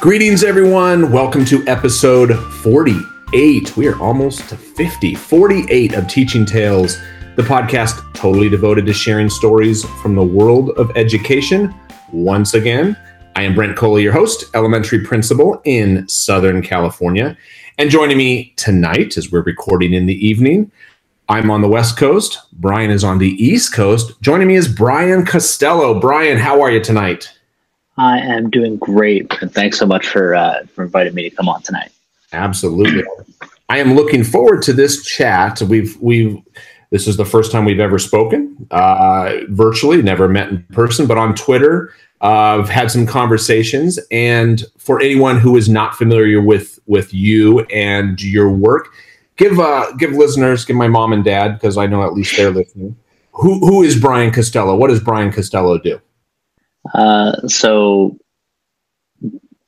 Greetings, everyone. Welcome to episode 48. We are almost to 50, 48 of Teaching Tales, the podcast totally devoted to sharing stories from the world of education. Once again, I am Brent Coley, your host, elementary principal in Southern California. And joining me tonight, as we're recording in the evening, I'm on the West Coast. Brian is on the East Coast. Joining me is Brian Costello. Brian, how are you tonight? I am doing great, and thanks so much for uh, for inviting me to come on tonight. Absolutely, I am looking forward to this chat. We've we've this is the first time we've ever spoken uh, virtually, never met in person, but on Twitter. Uh, I've had some conversations, and for anyone who is not familiar with with you and your work, give uh, give listeners, give my mom and dad, because I know at least they're listening. Who who is Brian Costello? What does Brian Costello do? Uh, so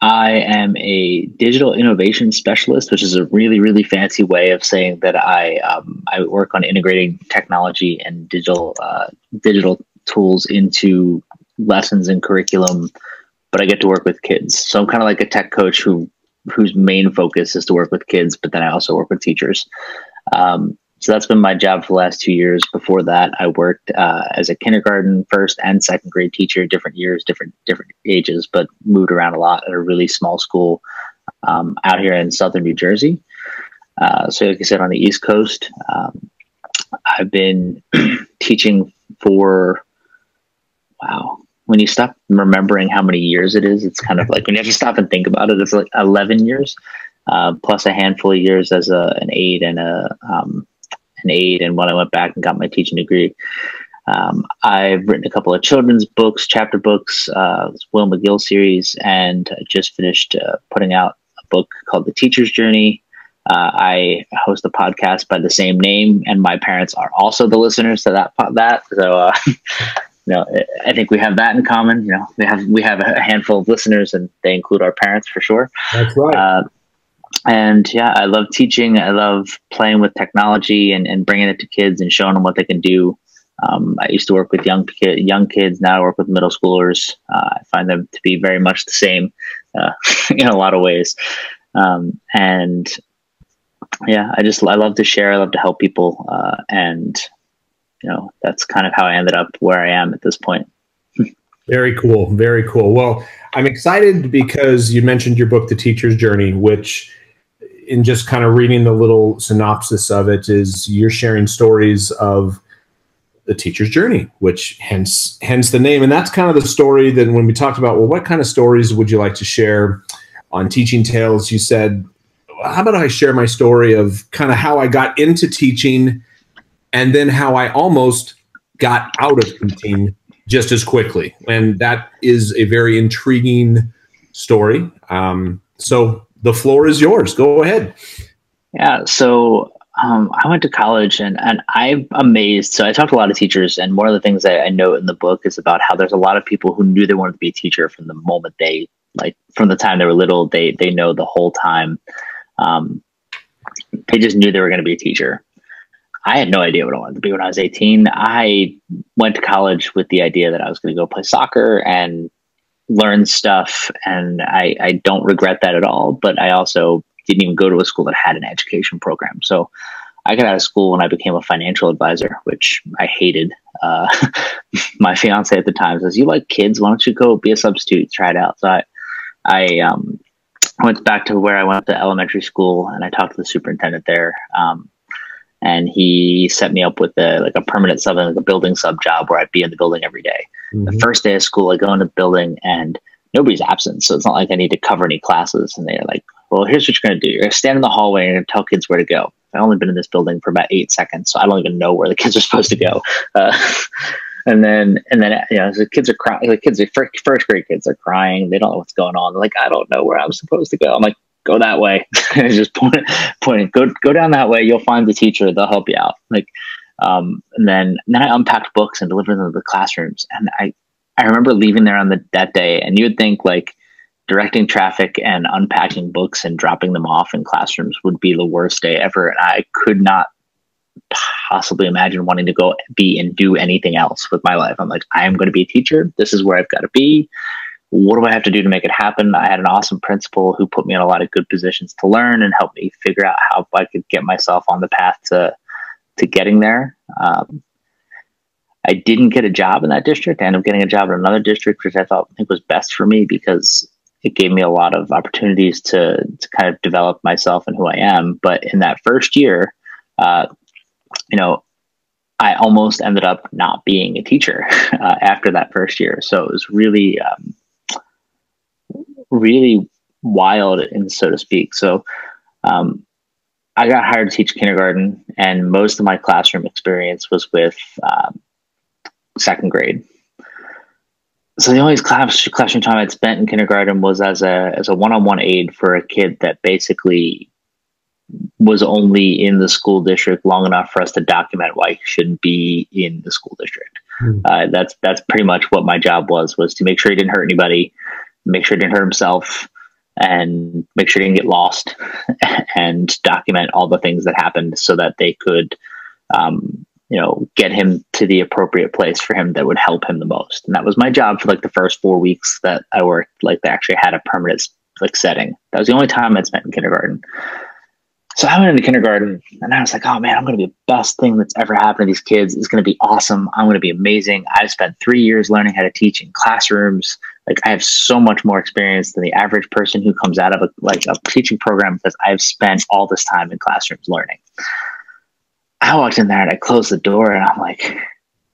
I am a digital innovation specialist, which is a really, really fancy way of saying that I um, I work on integrating technology and digital uh, digital tools into lessons and curriculum. But I get to work with kids, so I'm kind of like a tech coach who whose main focus is to work with kids, but then I also work with teachers. Um, so that's been my job for the last two years. Before that, I worked uh, as a kindergarten, first and second grade teacher, different years, different different ages, but moved around a lot at a really small school um, out here in southern New Jersey. Uh, so, like I said, on the East Coast, um, I've been teaching for wow. When you stop remembering how many years it is, it's kind of like when you have to stop and think about it. It's like eleven years, uh, plus a handful of years as a, an aide and a um, an aide and when I went back and got my teaching degree. Um, I've written a couple of children's books, chapter books, uh, Will McGill series, and just finished uh, putting out a book called The Teacher's Journey. Uh, I host a podcast by the same name, and my parents are also the listeners to that. That so, uh, you know, I think we have that in common. You know, we have we have a handful of listeners, and they include our parents for sure. That's right uh, and yeah, I love teaching. I love playing with technology and, and bringing it to kids and showing them what they can do. Um, I used to work with young young kids. Now I work with middle schoolers. Uh, I find them to be very much the same uh, in a lot of ways. Um, and yeah, I just I love to share. I love to help people, uh, and you know that's kind of how I ended up where I am at this point. very cool. Very cool. Well, I'm excited because you mentioned your book, The Teacher's Journey, which in just kind of reading the little synopsis of it is you're sharing stories of the teacher's journey which hence hence the name. And that's kind of the story that when we talked about well what kind of stories would you like to share on teaching tales? You said how about i share my story of kind of how i got into teaching and then how i almost got out of teaching just as quickly? And that is a very intriguing story. Um, so the floor is yours. Go ahead. Yeah. So um, I went to college and, and I'm amazed. So I talked to a lot of teachers, and one of the things I, note in the book is about how there's a lot of people who knew they wanted to be a teacher from the moment they like from the time they were little. They they know the whole time. Um, they just knew they were going to be a teacher. I had no idea what I wanted to be when I was 18. I went to college with the idea that I was going to go play soccer and learn stuff, and I, I don't regret that at all. But I also didn't even go to a school that had an education program. So I got out of school when I became a financial advisor, which I hated. Uh, my fiance at the time says, "You like kids? Why don't you go be a substitute? Try it out." So I, I um, went back to where I went to elementary school, and I talked to the superintendent there. Um, and he set me up with a like a permanent sub like a building sub job where I'd be in the building every day. Mm-hmm. The first day of school, I go into the building and nobody's absent, so it's not like I need to cover any classes. And they're like, "Well, here's what you're going to do. You're going to stand in the hallway and tell kids where to go." I've only been in this building for about eight seconds, so I don't even know where the kids are supposed to go. Uh, and then, and then, you know, the kids are crying. The kids, are first, first grade kids, are crying. They don't know what's going on. They're like, I don't know where I'm supposed to go. I'm like, go that way. and just point, pointing, go, go down that way. You'll find the teacher. They'll help you out. Like, um, and then, and then I unpacked books and delivered them to the classrooms. And I, I remember leaving there on the, that day and you would think like directing traffic and unpacking books and dropping them off in classrooms would be the worst day ever. And I could not possibly imagine wanting to go be and do anything else with my life. I'm like, I am going to be a teacher. This is where I've got to be what do I have to do to make it happen? I had an awesome principal who put me in a lot of good positions to learn and helped me figure out how I could get myself on the path to to getting there. Um, I didn't get a job in that district. I ended up getting a job in another district, which I thought I think was best for me because it gave me a lot of opportunities to to kind of develop myself and who I am. But in that first year, uh, you know, I almost ended up not being a teacher uh, after that first year. So it was really um, really wild, and so to speak. So um, I got hired to teach kindergarten, and most of my classroom experience was with um, second grade. So the only class, classroom time I'd spent in kindergarten was as a as a one on one aide for a kid that basically was only in the school district long enough for us to document why he shouldn't be in the school district. Mm. Uh, that's that's pretty much what my job was was to make sure he didn't hurt anybody, make sure he didn't hurt himself, and make sure he didn't get lost, and document all the things that happened so that they could, um, you know, get him to the appropriate place for him that would help him the most. And that was my job for like the first four weeks that I worked. Like they actually had a permanent like setting. That was the only time I'd spent in kindergarten. So I went into kindergarten and I was like, oh man, I'm going to be the best thing that's ever happened to these kids. It's going to be awesome. I'm going to be amazing. I've spent three years learning how to teach in classrooms. Like I have so much more experience than the average person who comes out of a, like a teaching program because I've spent all this time in classrooms learning. I walked in there and I closed the door and I'm like,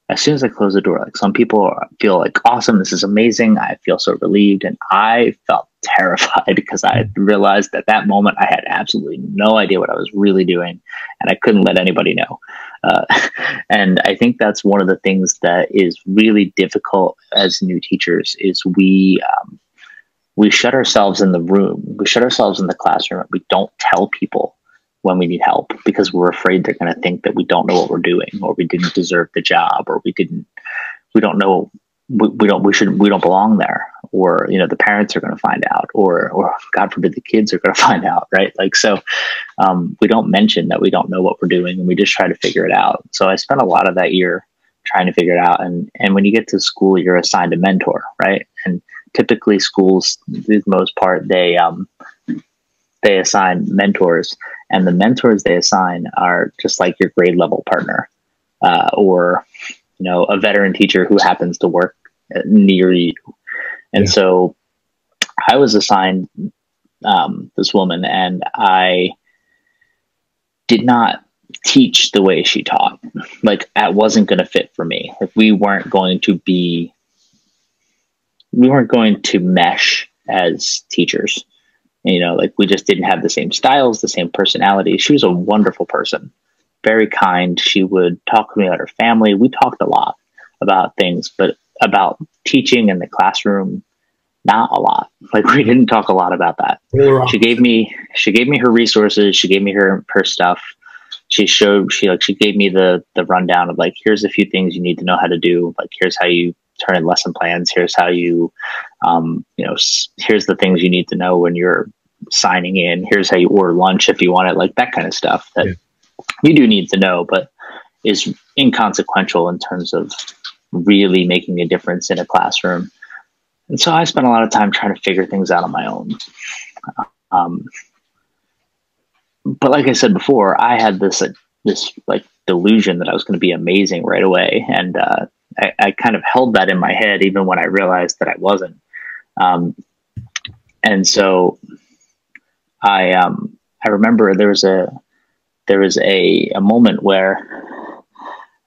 as soon as I close the door, like some people feel like, awesome, this is amazing. I feel so relieved. And I felt terrified because I realized at that moment I had absolutely no idea what I was really doing and I couldn't let anybody know. Uh, and I think that's one of the things that is really difficult as new teachers is we, um, we shut ourselves in the room, we shut ourselves in the classroom. We don't tell people when we need help because we're afraid they're going to think that we don't know what we're doing or we didn't deserve the job or we didn't we don't know we, we don't we shouldn't we don't belong there. Or you know the parents are going to find out or or god forbid the kids are going to find out right? Like so um, we don't mention that we don't know what we're doing and we just try to figure it out. So i spent a lot of that year trying to figure it out and and when you get to school you're assigned a mentor right? And typically schools for the most part they um they assign mentors and the mentors they assign are just like your grade level partner uh, or you know a veteran teacher who happens to work near you and yeah. so i was assigned um, this woman and i did not teach the way she taught like that wasn't going to fit for me like we weren't going to be we weren't going to mesh as teachers you know, like we just didn't have the same styles, the same personality. She was a wonderful person, very kind. She would talk to me about her family. We talked a lot about things, but about teaching in the classroom, not a lot. Like we didn't talk a lot about that. She gave me she gave me her resources. She gave me her her stuff. She showed she like she gave me the the rundown of like here's a few things you need to know how to do. Like here's how you turn in lesson plans. Here's how you, um, you know, here's the things you need to know when you're signing in. Here's how you order lunch if you want it, like that kind of stuff that yeah. you do need to know, but is inconsequential in terms of really making a difference in a classroom. And so I spent a lot of time trying to figure things out on my own. Um, but like I said before, I had this uh, this like delusion that I was going to be amazing right away, and uh, I, I, kind of held that in my head even when I realized that I wasn't. Um, and so I um I remember there was a there was a a moment where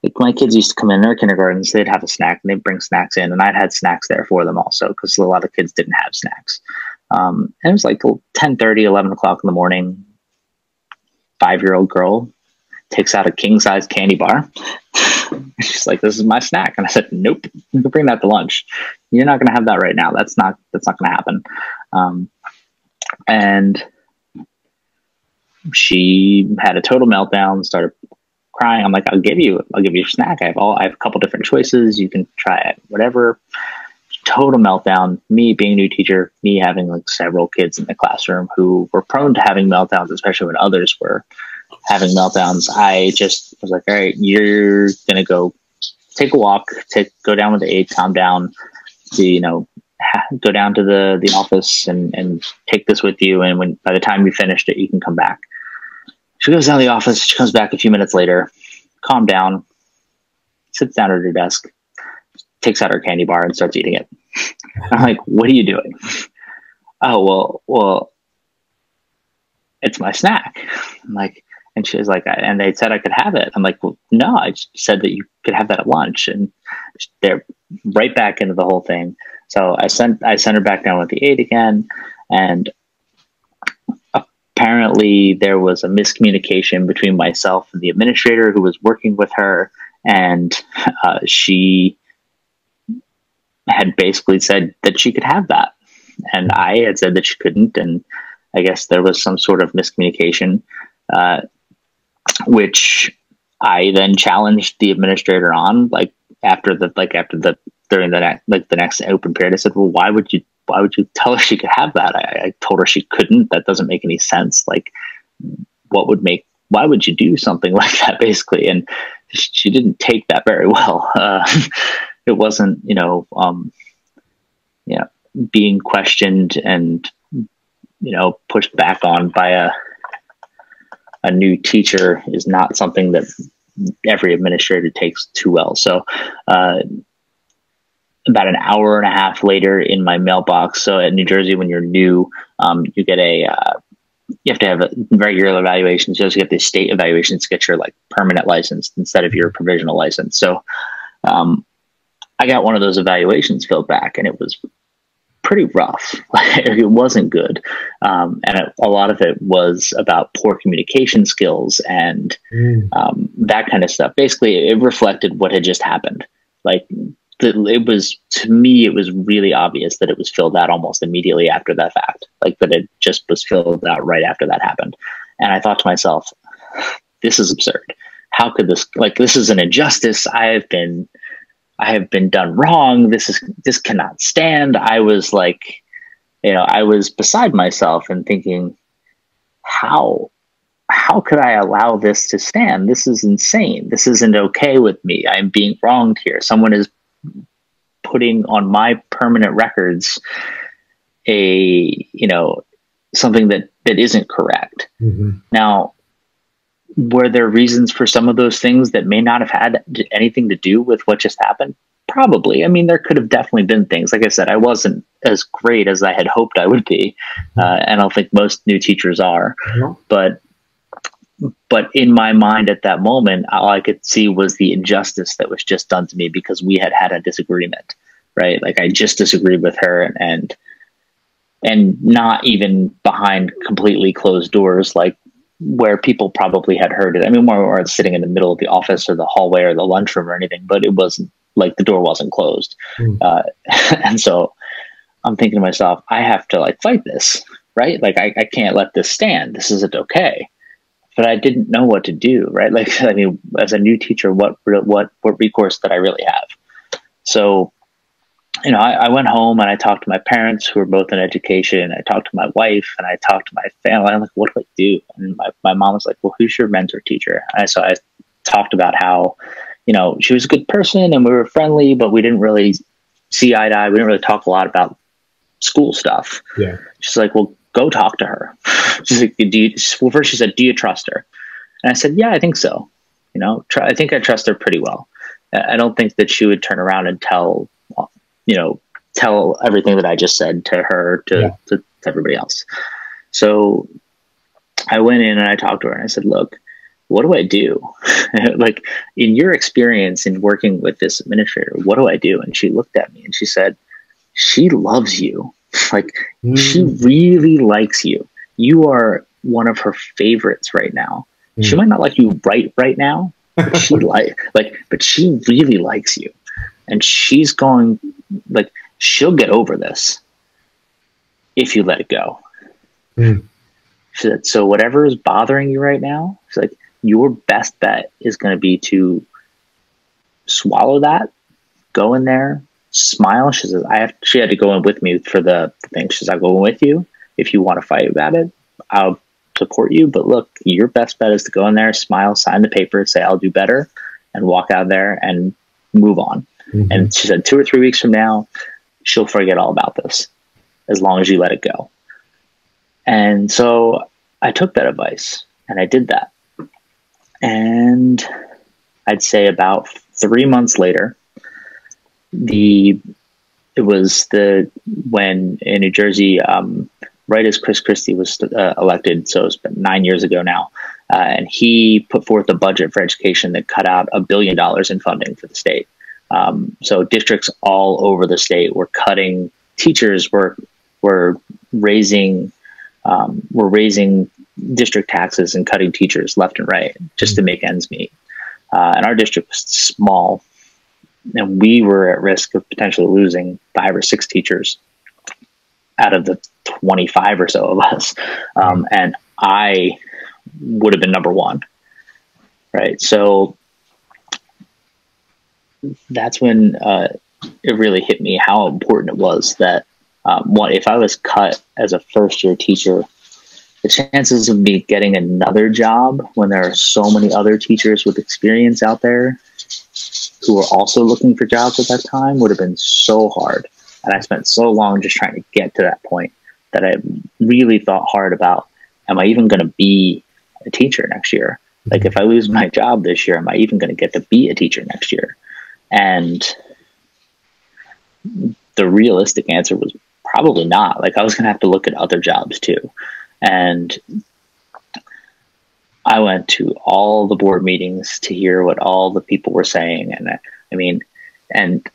like my kids used to come in their kindergartens, they'd have a snack and they'd bring snacks in, and I'd had snacks there for them also because a lot of kids didn't have snacks. Um, and it was like 10 30, 11 o'clock in the morning. Five year old girl takes out a king size candy bar. She's like, "This is my snack," and I said, "Nope, you can bring that to lunch. You're not going to have that right now. That's not that's not going to happen." Um, and she had a total meltdown, started crying. I'm like, I'll give you, I'll give you a snack. I have all, I have a couple different choices. You can try it, whatever. Total meltdown. Me being a new teacher, me having like several kids in the classroom who were prone to having meltdowns, especially when others were having meltdowns. I just was like, all right, you're gonna go take a walk, take go down with the aide, calm down, see, you know, go down to the the office and and take this with you. And when by the time you finished it, you can come back. She goes down to the office. She comes back a few minutes later, calm down, sits down at her desk, takes out her candy bar and starts eating it. I'm like, what are you doing? Oh well, well, it's my snack. I'm like, and she was like, and they said I could have it. I'm like, well, no, I said that you could have that at lunch, and they're right back into the whole thing. So I sent I sent her back down with the aide again, and apparently there was a miscommunication between myself and the administrator who was working with her, and uh, she had basically said that she could have that, and I had said that she couldn't, and I guess there was some sort of miscommunication. Uh, which I then challenged the administrator on, like after the like after the during the next like the next open period. I said, "Well, why would you why would you tell her she could have that?" I, I told her she couldn't. That doesn't make any sense. Like, what would make why would you do something like that basically and she didn't take that very well uh, it wasn't you know um, know being questioned and you know pushed back on by a a new teacher is not something that every administrator takes too well. So, uh, about an hour and a half later in my mailbox. So at New Jersey, when you're new, um, you get a uh, you have to have a regular evaluations. You also get the state evaluations to get your like permanent license instead of your provisional license. So um, I got one of those evaluations filled back, and it was pretty rough. it wasn't good. Um, and it, a lot of it was about poor communication skills and mm. um, that kind of stuff. Basically, it reflected what had just happened. Like, the, it was, to me, it was really obvious that it was filled out almost immediately after that fact. Like, that it just was filled out right after that happened. And I thought to myself, this is absurd. How could this, like, this is an injustice. I have been I have been done wrong. This is this cannot stand. I was like, you know, I was beside myself and thinking, how how could I allow this to stand? This is insane. This isn't okay with me. I'm being wronged here. Someone is putting on my permanent records a you know something that that isn't correct. Mm-hmm. Now, were there reasons for some of those things that may not have had anything to do with what just happened? Probably. I mean, there could have definitely been things. Like I said, I wasn't as great as I had hoped I would be, uh, and I don't think most new teachers are. Mm-hmm. But but in my mind at that moment, all I could see was the injustice that was just done to me because we had had a disagreement, right? Like I just disagreed with her, and and, and not even behind completely closed doors, like where people probably had heard it. I mean, we weren't sitting in the middle of the office or the hallway or the lunchroom or anything, but it wasn't like the door wasn't closed. Mm. Uh, and so I'm thinking to myself, I have to like fight this, right? Like I, I can't let this stand. This isn't okay. But I didn't know what to do, right? Like, I mean, as a new teacher, what what what recourse did I really have? So you know, I, I, went home and I talked to my parents who were both in education. I talked to my wife and I talked to my family. I'm like, what do I do? And my, my mom was like, well, who's your mentor teacher? And so I talked about how, you know, she was a good person and we were friendly, but we didn't really see eye to eye. We didn't really talk a lot about school stuff. Yeah. She's like, well, go talk to her. She's like, do you, well, first she said, do you trust her? And I said, yeah, I think so. You know, try, I think I trust her pretty well. I don't think that she would turn around and tell you know, tell everything that I just said to her, to, yeah. to, to everybody else. So I went in and I talked to her and I said, look, what do I do? like in your experience in working with this administrator, what do I do? And she looked at me and she said, she loves you. like mm. she really likes you. You are one of her favorites right now. Mm. She might not like you right right now. But she like like but she really likes you and she's going like she'll get over this if you let it go. Mm. So, so whatever is bothering you right now, it's like your best bet is going to be to swallow that, go in there, smile. She says, I have, she had to go in with me for the thing. She says, I'll go in with you. If you want to fight about it, I'll support you. But look, your best bet is to go in there, smile, sign the paper, say, I'll do better, and walk out there and move on. Mm-hmm. And she said, two or three weeks from now, she'll forget all about this as long as you let it go. And so I took that advice and I did that. And I'd say about three months later, the it was the when in New Jersey, um, right as Chris Christie was uh, elected, so it's been nine years ago now, uh, and he put forth a budget for education that cut out a billion dollars in funding for the state. Um, so districts all over the state were cutting teachers were were raising um, were raising district taxes and cutting teachers left and right just to make ends meet. Uh, and our district was small, and we were at risk of potentially losing five or six teachers out of the 25 or so of us. Um, and I would have been number one. Right. So that's when uh, it really hit me how important it was that um, one, if I was cut as a first year teacher, the chances of me getting another job when there are so many other teachers with experience out there who were also looking for jobs at that time would have been so hard. And I spent so long just trying to get to that point that I really thought hard about am I even going to be a teacher next year? Like, if I lose my job this year, am I even going to get to be a teacher next year? And the realistic answer was probably not. Like, I was going to have to look at other jobs too. And I went to all the board meetings to hear what all the people were saying. And I, I mean, and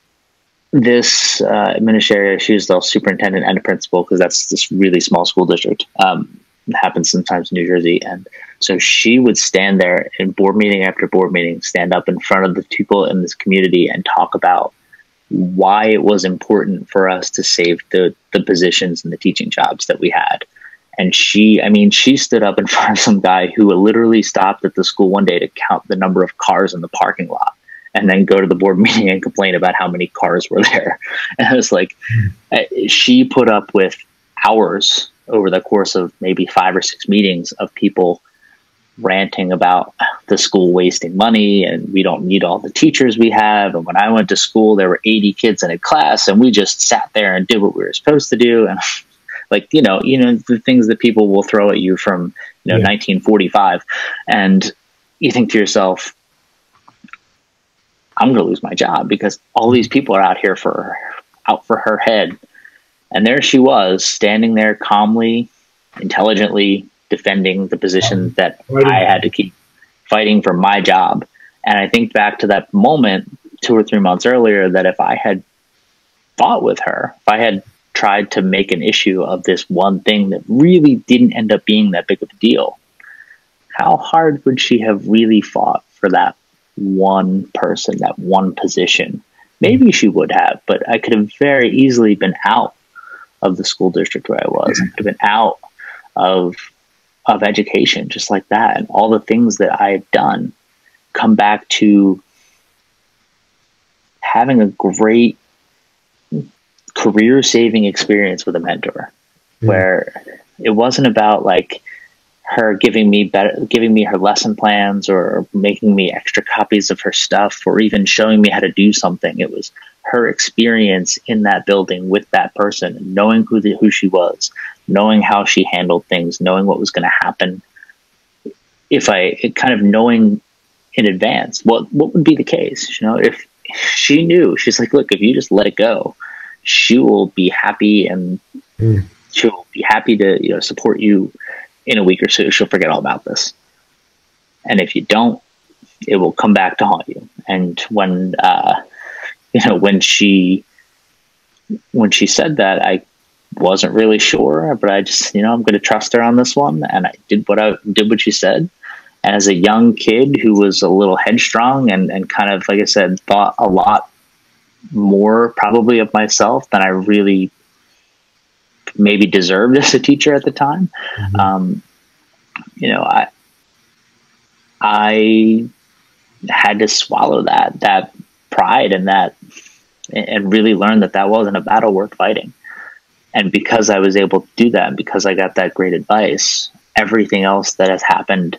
this uh, administrator, she was the superintendent and principal because that's this really small school district. Um, happens sometimes in New Jersey. And so she would stand there in board meeting after board meeting, stand up in front of the people in this community and talk about why it was important for us to save the, the positions and the teaching jobs that we had. And she, I mean, she stood up in front of some guy who literally stopped at the school one day to count the number of cars in the parking lot and then go to the board meeting and complain about how many cars were there. And I was like, mm. she put up with hours over the course of maybe five or six meetings of people ranting about the school wasting money and we don't need all the teachers we have. And when I went to school, there were 80 kids in a class and we just sat there and did what we were supposed to do. And like, you know, you know, the things that people will throw at you from, you know, yeah. 1945. And you think to yourself, I'm going to lose my job because all these people are out here for out for her head. And there she was standing there calmly, intelligently defending the position um, that I had to keep fighting for my job. And I think back to that moment two or three months earlier that if I had fought with her, if I had tried to make an issue of this one thing that really didn't end up being that big of a deal, how hard would she have really fought for that one person, that one position. Maybe she would have, but I could have very easily been out of the school district where I was. I could have been out of of education just like that. And all the things that I had done come back to having a great career saving experience with a mentor mm. where it wasn't about like her giving me better, giving me her lesson plans or making me extra copies of her stuff or even showing me how to do something. It was her experience in that building with that person, knowing who the, who she was, knowing how she handled things, knowing what was going to happen. If I kind of knowing in advance what what would be the case, you know, if she knew, she's like, look, if you just let it go, she will be happy and mm. she'll be happy to you know support you in a week or so, she'll forget all about this. And if you don't, it will come back to haunt you. And when, uh, you know, when she, when she said that, I wasn't really sure, but I just, you know, I'm going to trust her on this one. And I did what I did, what she said. As a young kid who was a little headstrong and, and kind of, like I said, thought a lot more probably of myself than I really maybe deserved as a teacher at the time. Mm-hmm. Um, you know, I I had to swallow that that pride and that and really learn that that wasn't a battle worth fighting. And because I was able to do that, and because I got that great advice, everything else that has happened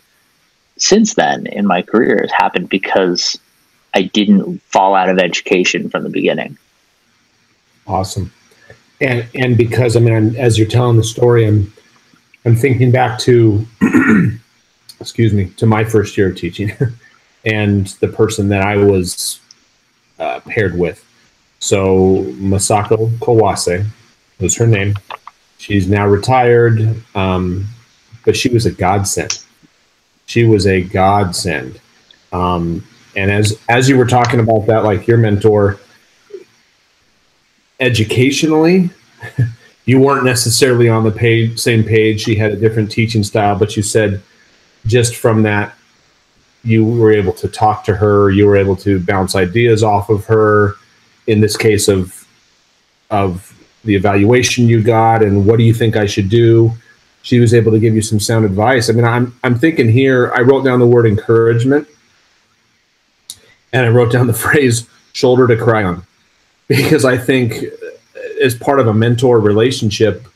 since then in my career has happened because I didn't fall out of education from the beginning. Awesome. And and because I mean, I'm, as you're telling the story, I'm I'm thinking back to, excuse me, to my first year of teaching, and the person that I was uh, paired with. So Masako Kawase was her name. She's now retired, um, but she was a godsend. She was a godsend. Um, and as as you were talking about that, like your mentor, educationally, you weren't necessarily on the page, same page. She had a different teaching style, but you said just from that, you were able to talk to her. You were able to bounce ideas off of her. In this case of of the evaluation you got, and what do you think I should do? She was able to give you some sound advice. I mean, I'm I'm thinking here. I wrote down the word encouragement, and I wrote down the phrase "shoulder to cry on." because I think as part of a mentor relationship,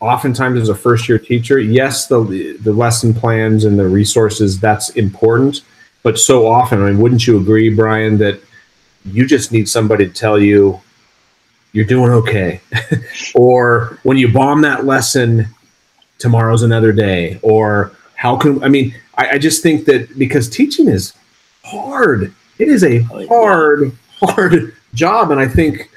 oftentimes as a first year teacher, yes, the the lesson plans and the resources that's important, but so often, I mean, wouldn't you agree, Brian, that you just need somebody to tell you you're doing okay, or when you bomb that lesson, tomorrow's another day, or how can I mean? I, I just think that because teaching is hard, it is a oh, hard, hard job. And i think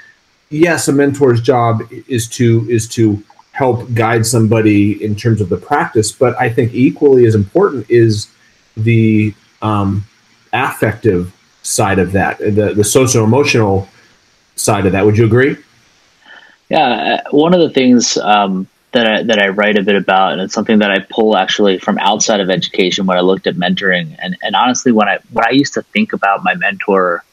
yes a mentor's job is to is to help guide somebody in terms of the practice. But i think equally as important is the um, affective side of that the, the socio-emotional side of that. Would you agree? Yeah uh, one of the things um, that I, that I write a bit about, and it's something that I pull actually from outside of education when I looked at mentoring. And, and honestly, when I when I used to think about my mentor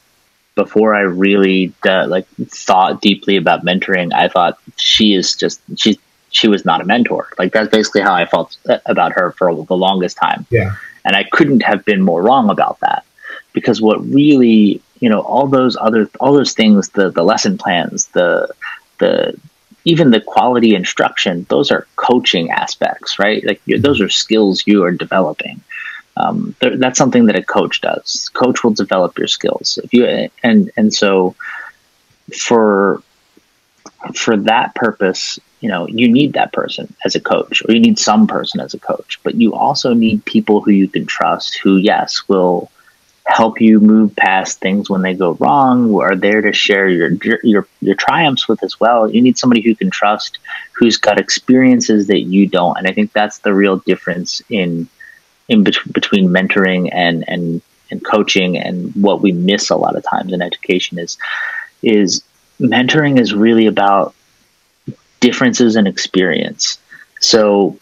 before I really uh, like thought deeply about mentoring, I thought she is just she she was not a mentor. Like that's basically how I felt about her for the longest time. Yeah, and I couldn't have been more wrong about that because what really you know all those other all those things the the lesson plans the the even the quality instruction those are coaching aspects right like those are skills you are developing um, that's something that a coach does. Coach will develop your skills. If you and and so for for that purpose, you know, you need that person as a coach, or you need some person as a coach. But you also need people who you can trust, who yes will help you move past things when they go wrong, who are there to share your your your triumphs with as well. You need somebody who can trust, who's got experiences that you don't, and I think that's the real difference in in bet- between mentoring and and and coaching and what we miss a lot of times in education is is mentoring is really about differences in experience. So,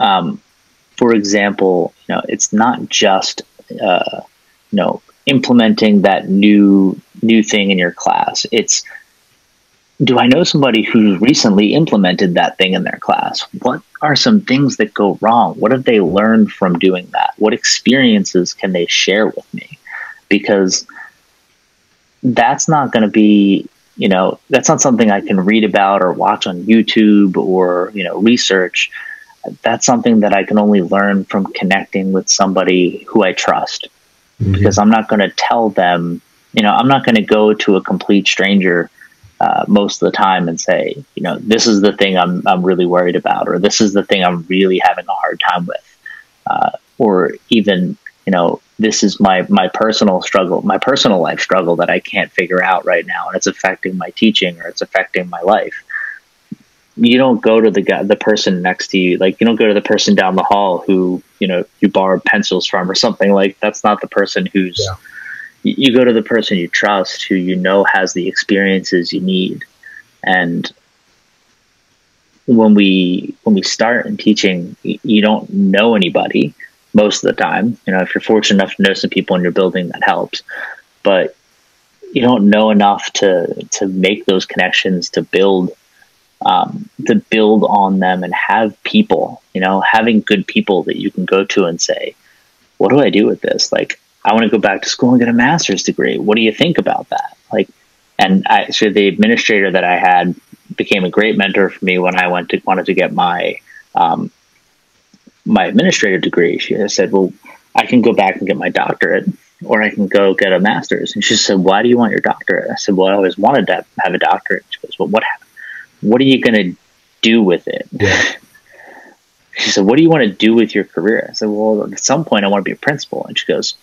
um, for example, you know, it's not just uh, you know implementing that new new thing in your class. It's do I know somebody who's recently implemented that thing in their class? What are some things that go wrong? What have they learned from doing that? What experiences can they share with me? Because that's not going to be, you know, that's not something I can read about or watch on YouTube or, you know, research. That's something that I can only learn from connecting with somebody who I trust. Mm-hmm. Because I'm not going to tell them, you know, I'm not going to go to a complete stranger uh, most of the time and say, you know, this is the thing I'm I'm really worried about, or this is the thing I'm really having a hard time with, uh, or even you know, this is my my personal struggle, my personal life struggle that I can't figure out right now, and it's affecting my teaching or it's affecting my life. You don't go to the guy, the person next to you, like you don't go to the person down the hall who you know you borrowed pencils from or something like. That's not the person who's. Yeah you go to the person you trust who you know has the experiences you need. And when we when we start in teaching you don't know anybody most of the time. You know if you're fortunate enough to know some people in your building that helps. But you don't know enough to to make those connections to build um, to build on them and have people you know having good people that you can go to and say what do i do with this? Like I want to go back to school and get a master's degree. What do you think about that? Like, and I, so the administrator that I had became a great mentor for me when I went to wanted to get my um, my administrative degree. She said, "Well, I can go back and get my doctorate." or I can go get a master's. And she said, why do you want your doctorate? I said, well, I always wanted to have a doctorate. She goes, well, what, what are you going to do with it? Yeah. She said, what do you want to do with your career? I said, well, at some point I want to be a principal. And she goes,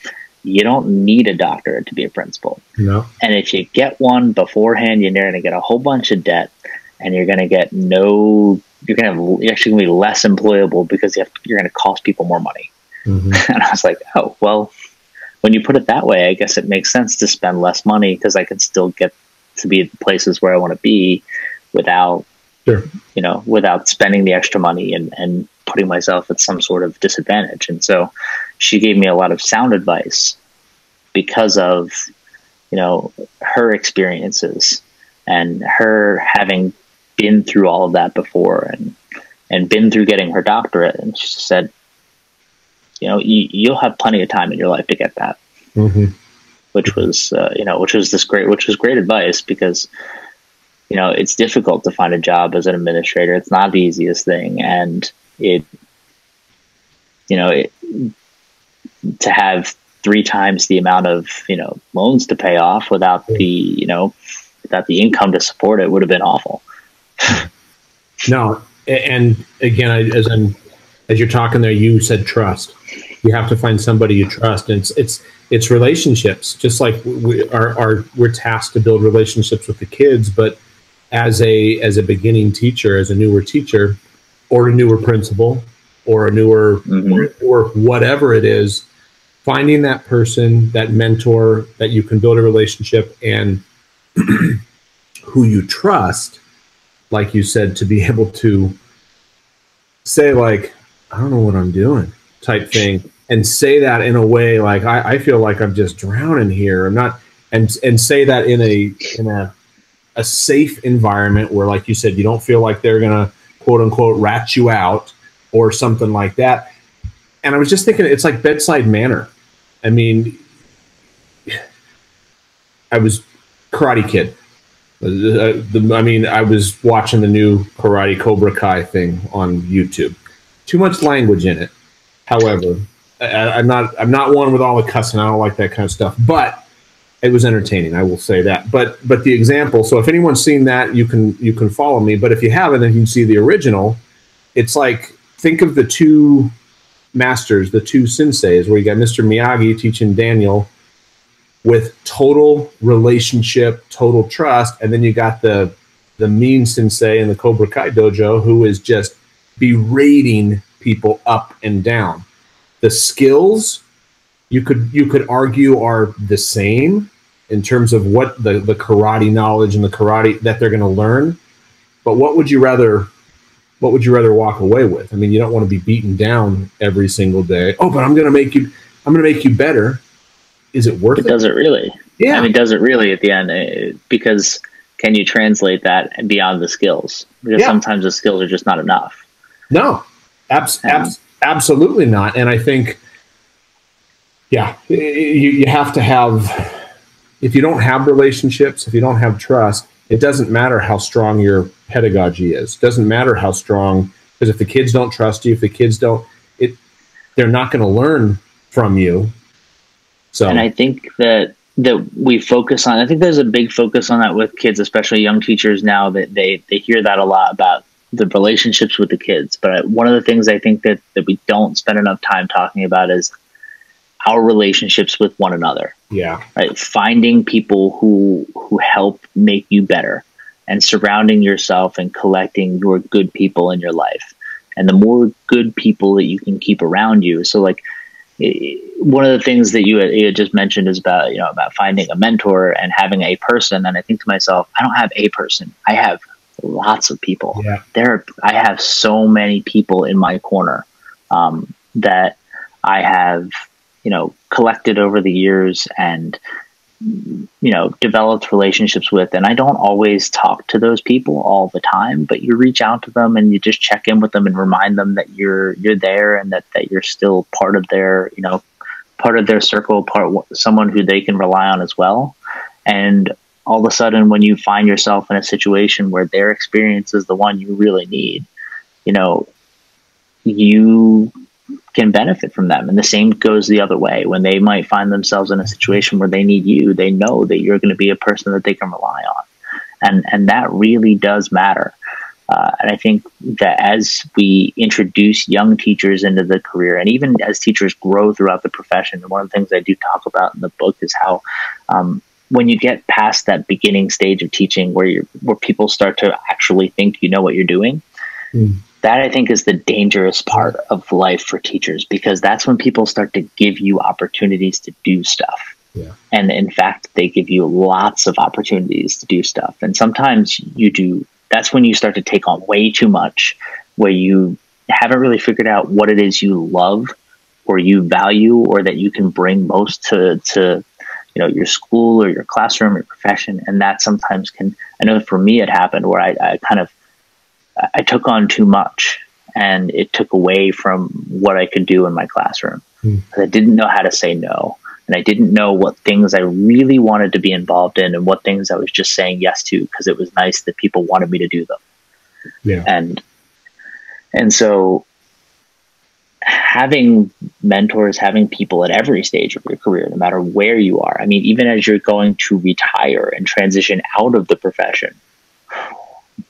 you don't need a doctorate to be a principal. No. And if you get one beforehand, you're going to get a whole bunch of debt and you're going to get no, you're going to you're actually going to be less employable because you have, you're going to cost people more money. Mm-hmm. And I was like, oh, well, when you put it that way, I guess it makes sense to spend less money because I can still get to be the places where I want to be without, sure. you know, without spending the extra money and, and putting myself at some sort of disadvantage. And so she gave me a lot of sound advice because of, you know, her experiences and her having been through all of that before and, and been through getting her doctorate. And she said, you know, you, will have plenty of time in your life to get that. Mm-hmm. Which was, uh, you know, which was this great, which was great advice because, you know, it's difficult to find a job as an administrator. It's not the easiest thing, and it, you know, it, to have three times the amount of you know loans to pay off without the you know without the income to support it would have been awful. no, and again, as I'm as you're talking there, you said trust you have to find somebody you trust and it's it's it's relationships just like we are, are we're tasked to build relationships with the kids but as a as a beginning teacher as a newer teacher or a newer principal or a newer mm-hmm. or, or whatever it is finding that person that mentor that you can build a relationship and who you trust like you said to be able to say like i don't know what i'm doing type thing and say that in a way like I, I feel like I'm just drowning here. I'm not and and say that in a in a a safe environment where like you said you don't feel like they're gonna quote unquote rat you out or something like that. And I was just thinking it's like bedside manner. I mean I was Karate Kid. Uh, I mean, I was watching the new Karate Cobra Kai thing on YouTube. Too much language in it. However, I, am not I'm not one with all the cussing. I don't like that kind of stuff. But it was entertaining. I will say that. But but the example. So if anyone's seen that, you can you can follow me. But if you haven't, then you can see the original. It's like think of the two masters, the two senseis, where you got Mr. Miyagi teaching Daniel with total relationship, total trust, and then you got the the mean sensei in the Cobra Kai dojo who is just berating people up and down. The skills you could you could argue are the same in terms of what the, the karate knowledge and the karate that they're going to learn. But what would you rather what would you rather walk away with? I mean, you don't want to be beaten down every single day. Oh, but I'm going to make you I'm going to make you better. Is it worth it? It does it really? Yeah. I mean, does it really at the end? Eh, because can you translate that beyond the skills? Because yeah. sometimes the skills are just not enough. No, Abs- abs- absolutely not. And I think, yeah, you, you have to have, if you don't have relationships, if you don't have trust, it doesn't matter how strong your pedagogy is. It doesn't matter how strong, because if the kids don't trust you, if the kids don't, it, they're not going to learn from you. So, and I think that that we focus on. I think there's a big focus on that with kids, especially young teachers now. That they they hear that a lot about the relationships with the kids. But one of the things I think that, that we don't spend enough time talking about is our relationships with one another. Yeah. Right. Finding people who who help make you better and surrounding yourself and collecting your good people in your life. And the more good people that you can keep around you. So like one of the things that you had, you had, just mentioned is about you know about finding a mentor and having a person and i think to myself i don't have a person i have lots of people. Yeah. There, I have so many people in my corner um, that I have, you know, collected over the years and you know developed relationships with. And i don't always talk to those people all the time but you reach out to them and you just check in with them and remind them that you're you're there and that that you're still part of their you know part of their circle part someone who they can rely on as well. And all of a sudden when you find yourself in a situation where their experience is the one you really need you know you can benefit from them. And the same goes the other way when they might find themselves in a situation where they need you, they know that you're going to be a person that they can rely on. And, and that really does matter. Uh, and I think that as we introduce young teachers into the career, and even as teachers grow throughout the profession, one of the things I do talk about in the book is how um, when you get past that beginning stage of teaching, where you where people start to actually think you know what you're doing, mm that I think is the dangerous part of life for teachers because that's when people start to give you opportunities to do stuff. Yeah. And in fact, they give you lots of opportunities to do stuff. And sometimes you do, that's when you start to take on way too much, where you haven't really figured out what it is you love or you value or that you can bring most to, to you know, your school or your classroom or profession. And that sometimes can, I know for me, it happened where I, I kind of I took on too much and it took away from what I could do in my classroom. Mm. I didn't know how to say no. And I didn't know what things I really wanted to be involved in and what things I was just saying yes to because it was nice that people wanted me to do them. Yeah. And and so having mentors, having people at every stage of your career, no matter where you are. I mean, even as you're going to retire and transition out of the profession,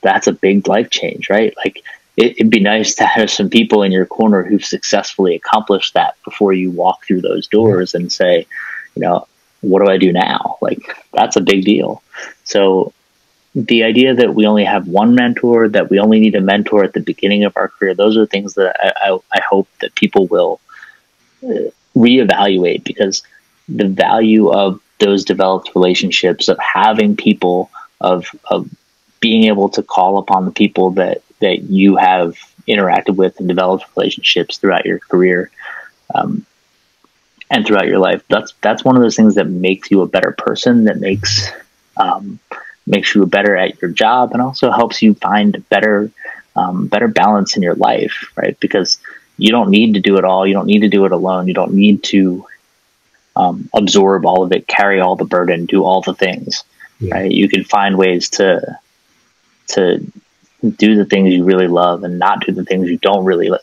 that's a big life change, right? Like it, would be nice to have some people in your corner who've successfully accomplished that before you walk through those doors and say, you know, what do I do now? Like that's a big deal. So the idea that we only have one mentor, that we only need a mentor at the beginning of our career, those are things that I, I, I hope that people will uh, reevaluate because the value of those developed relationships of having people of, of being able to call upon the people that that you have interacted with and developed relationships throughout your career um, and throughout your life that's that's one of those things that makes you a better person that makes um, makes you better at your job and also helps you find better um, better balance in your life right? Because you don't need to do it all. You don't need to do it alone. You don't need to um, absorb all of it carry all the burden do all the things yeah. right? You can find ways to to do the things you really love and not do the things you don't really let,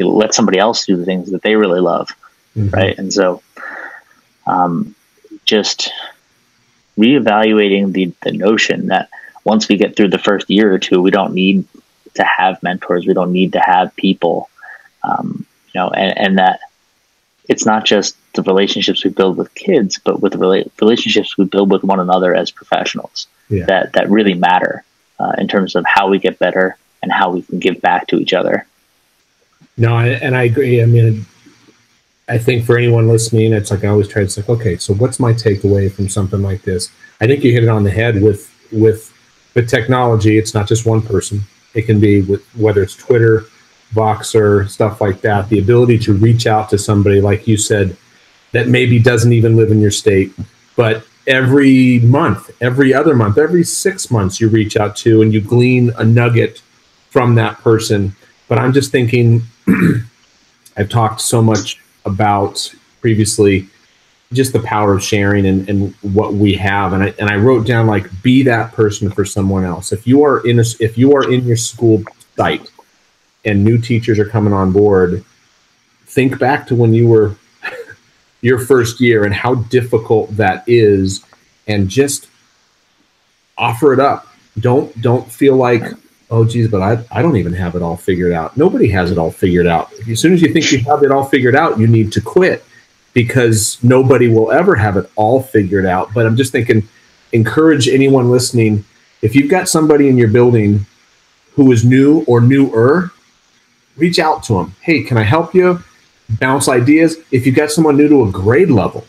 let somebody else do the things that they really love. Mm-hmm. Right. And so, um, just reevaluating the, the notion that once we get through the first year or two, we don't need to have mentors. We don't need to have people, um, you know, and, and that it's not just the relationships we build with kids, but with the rela- relationships we build with one another as professionals yeah. that, that really matter uh, in terms of how we get better and how we can give back to each other. No, I, and I agree. I mean, I think for anyone listening, it's like I always try to say, okay, so what's my takeaway from something like this? I think you hit it on the head with with the technology. It's not just one person. It can be with whether it's Twitter, Voxer, stuff like that. The ability to reach out to somebody, like you said, that maybe doesn't even live in your state, but every month, every other month, every six months you reach out to and you glean a nugget from that person. But I'm just thinking, I've talked so much about previously just the power of sharing and, and what we have. And I, and I wrote down like, be that person for someone else. If you are in a, if you are in your school site and new teachers are coming on board, think back to when you were your first year and how difficult that is and just offer it up. Don't don't feel like oh geez but I, I don't even have it all figured out. Nobody has it all figured out. As soon as you think you have it all figured out you need to quit because nobody will ever have it all figured out. But i'm just thinking encourage anyone listening if you've got somebody in your building who is new or newer reach out to them hey can i help you bounce ideas. If you've got someone new to a grade level,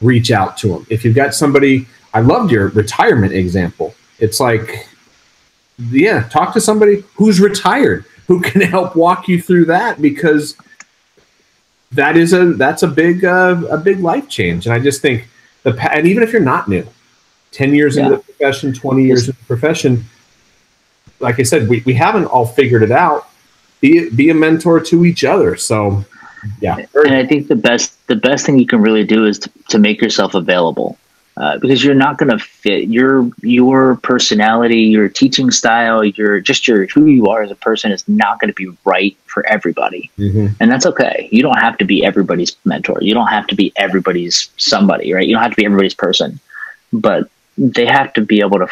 reach out to them. If you've got somebody, I loved your retirement example. It's like, yeah, talk to somebody who's retired who can help walk you through that because that is a that's a big uh, a big life change. And I just think the and even if you're not new, ten years yeah. into the profession, twenty years into the profession, like I said, we, we haven't all figured it out be be a mentor to each other. So yeah. And I think the best the best thing you can really do is to, to make yourself available. uh, because you're not going to fit your your personality, your teaching style, your just your who you are as a person is not going to be right for everybody, mm-hmm. and that's okay. You don't have to be everybody's mentor. You don't have to be everybody's somebody, right? You don't have to be everybody's person, but they have to be able to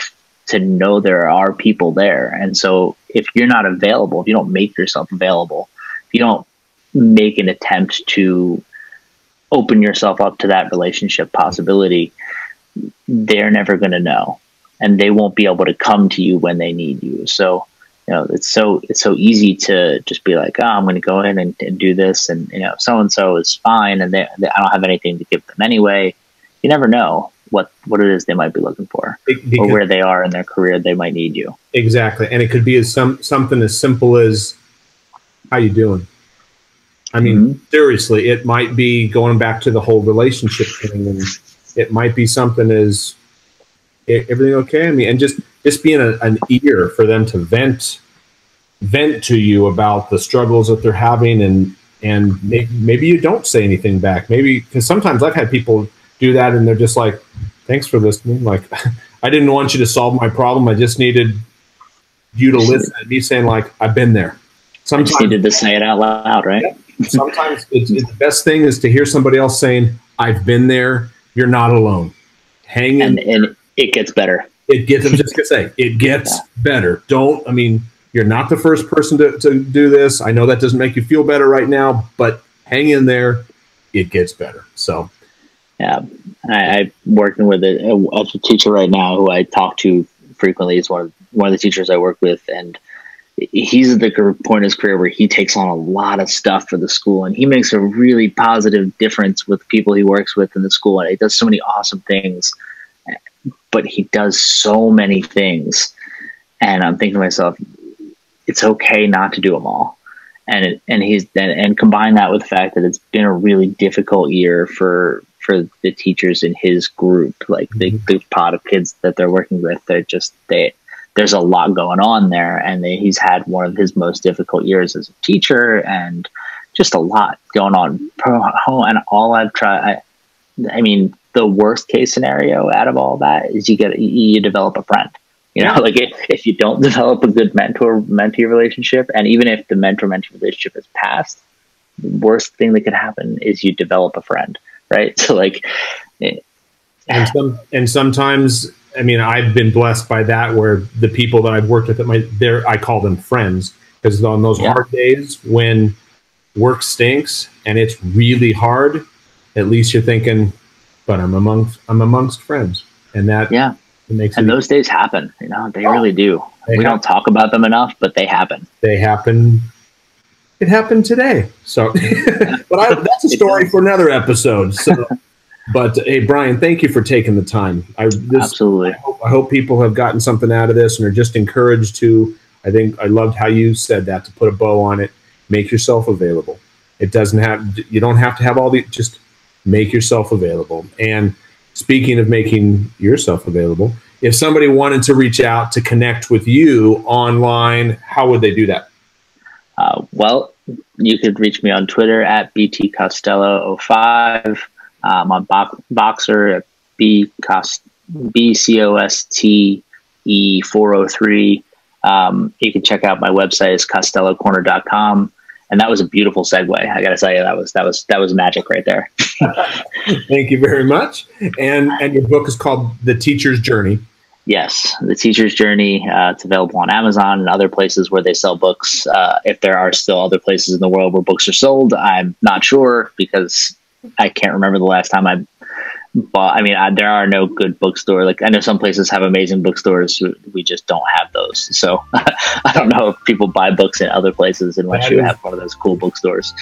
to know there are people there. And so, if you're not available, if you don't make yourself available, if you don't make an attempt to open yourself up to that relationship possibility they're never going to know and they won't be able to come to you when they need you. So, you know, it's so, it's so easy to just be like, oh, I'm going to go in and, and, do this. And, you know, so-and-so is fine. And they, they, I don't have anything to give them anyway. You never know what, what it is they might be looking for because, or where they are in their career. They might need you. Exactly. And it could be as some, something as simple as how you doing? I mean, mm-hmm. seriously, it might be going back to the whole relationship thing and, it might be something as everything okay? I mean, and just just being a, an ear for them to vent vent to you about the struggles that they're having, and and maybe, maybe you don't say anything back. Maybe because sometimes I've had people do that, and they're just like, "Thanks for listening." Like, I didn't want you to solve my problem. I just needed you to listen and me saying like, "I've been there." Sometimes you needed to say it out loud, right? sometimes it's, it's the best thing is to hear somebody else saying, "I've been there." You're not alone. Hang in. And, and it gets better. It gets, I'm just going to say, it gets yeah. better. Don't, I mean, you're not the first person to, to do this. I know that doesn't make you feel better right now, but hang in there. It gets better. So, yeah, I, I'm working with a, a, teacher right now who I talk to frequently. He's one of, one of the teachers I work with, and he's at the point in his career where he takes on a lot of stuff for the school. And he makes a really positive difference with people he works with in the school. And he does so many awesome things but he does so many things. And i'm thinking to myself it's okay not to do them all. And it, and he's and, and combine that with the fact that it's been a really difficult year for for the teachers in his group like the, mm-hmm. the pot of kids that they're working with they're just they there's a lot going on there, and he's had one of his most difficult years as a teacher, and just a lot going on. And all I've tried, I, I mean, the worst case scenario out of all that is you get you develop a friend. You know, like if, if you don't develop a good mentor mentee relationship, and even if the mentor mentee relationship is past, the worst thing that could happen is you develop a friend, right? So like, it, and some and sometimes I mean, I've been blessed by that where the people that I've worked with at my there I call them friends because on those yeah. hard days when work stinks and it's really hard, at least you're thinking, but I'm amongst I'm amongst friends. And that yeah. makes and those days happen, you know, they oh, really do. They we happen. don't talk about them enough, but they happen. They happen. It happened today. So but I, that's a story for another episode. So but hey, Brian, thank you for taking the time. I this, absolutely. I hope, I hope, people have gotten something out of this and are just encouraged to. I think I loved how you said that to put a bow on it. Make yourself available. It doesn't have. You don't have to have all the. Just make yourself available. And speaking of making yourself available, if somebody wanted to reach out to connect with you online, how would they do that? Uh, well, you could reach me on Twitter at btcostello05 um, on bo- Voxer B cost B C O S T E four oh three. Um, you can check out my website is costellocorner.com. And that was a beautiful segue. I gotta tell you, that was that was that was magic right there. Thank you very much. And and your book is called The Teacher's Journey. Yes, The Teacher's Journey. Uh, it's available on Amazon and other places where they sell books. Uh, if there are still other places in the world where books are sold, I'm not sure because I can't remember the last time I bought. I mean, I, there are no good bookstore. Like I know some places have amazing bookstores. We just don't have those. So I don't know if people buy books in other places unless you have one of those cool bookstores.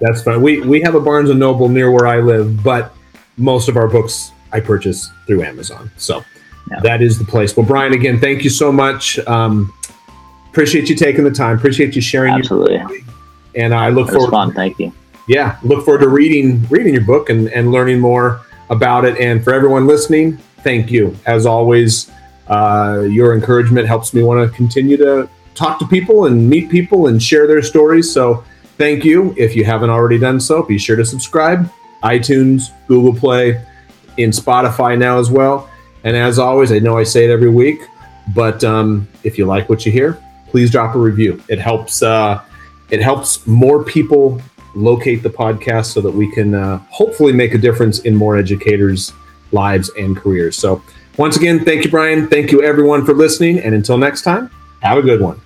That's fine. We we have a Barnes and Noble near where I live, but most of our books I purchase through Amazon. So yeah. that is the place. Well, Brian, again, thank you so much. Um, appreciate you taking the time. Appreciate you sharing. Absolutely. Your and I look forward. Fun. Thank you yeah, look forward to reading reading your book and, and learning more about it. And for everyone listening, thank you. As always, uh, your encouragement helps me want to continue to talk to people and meet people and share their stories. So thank you. If you haven't already done so, be sure to subscribe. iTunes, Google Play, in Spotify now as well. And as always, I know I say it every week, but um, if you like what you hear, please drop a review. It helps. Uh, it helps more people locate the podcast so that we can uh, hopefully make a difference in more educators' lives and careers. So, once again, thank you, Brian. Thank you, everyone, for listening. And until next time, have a good one.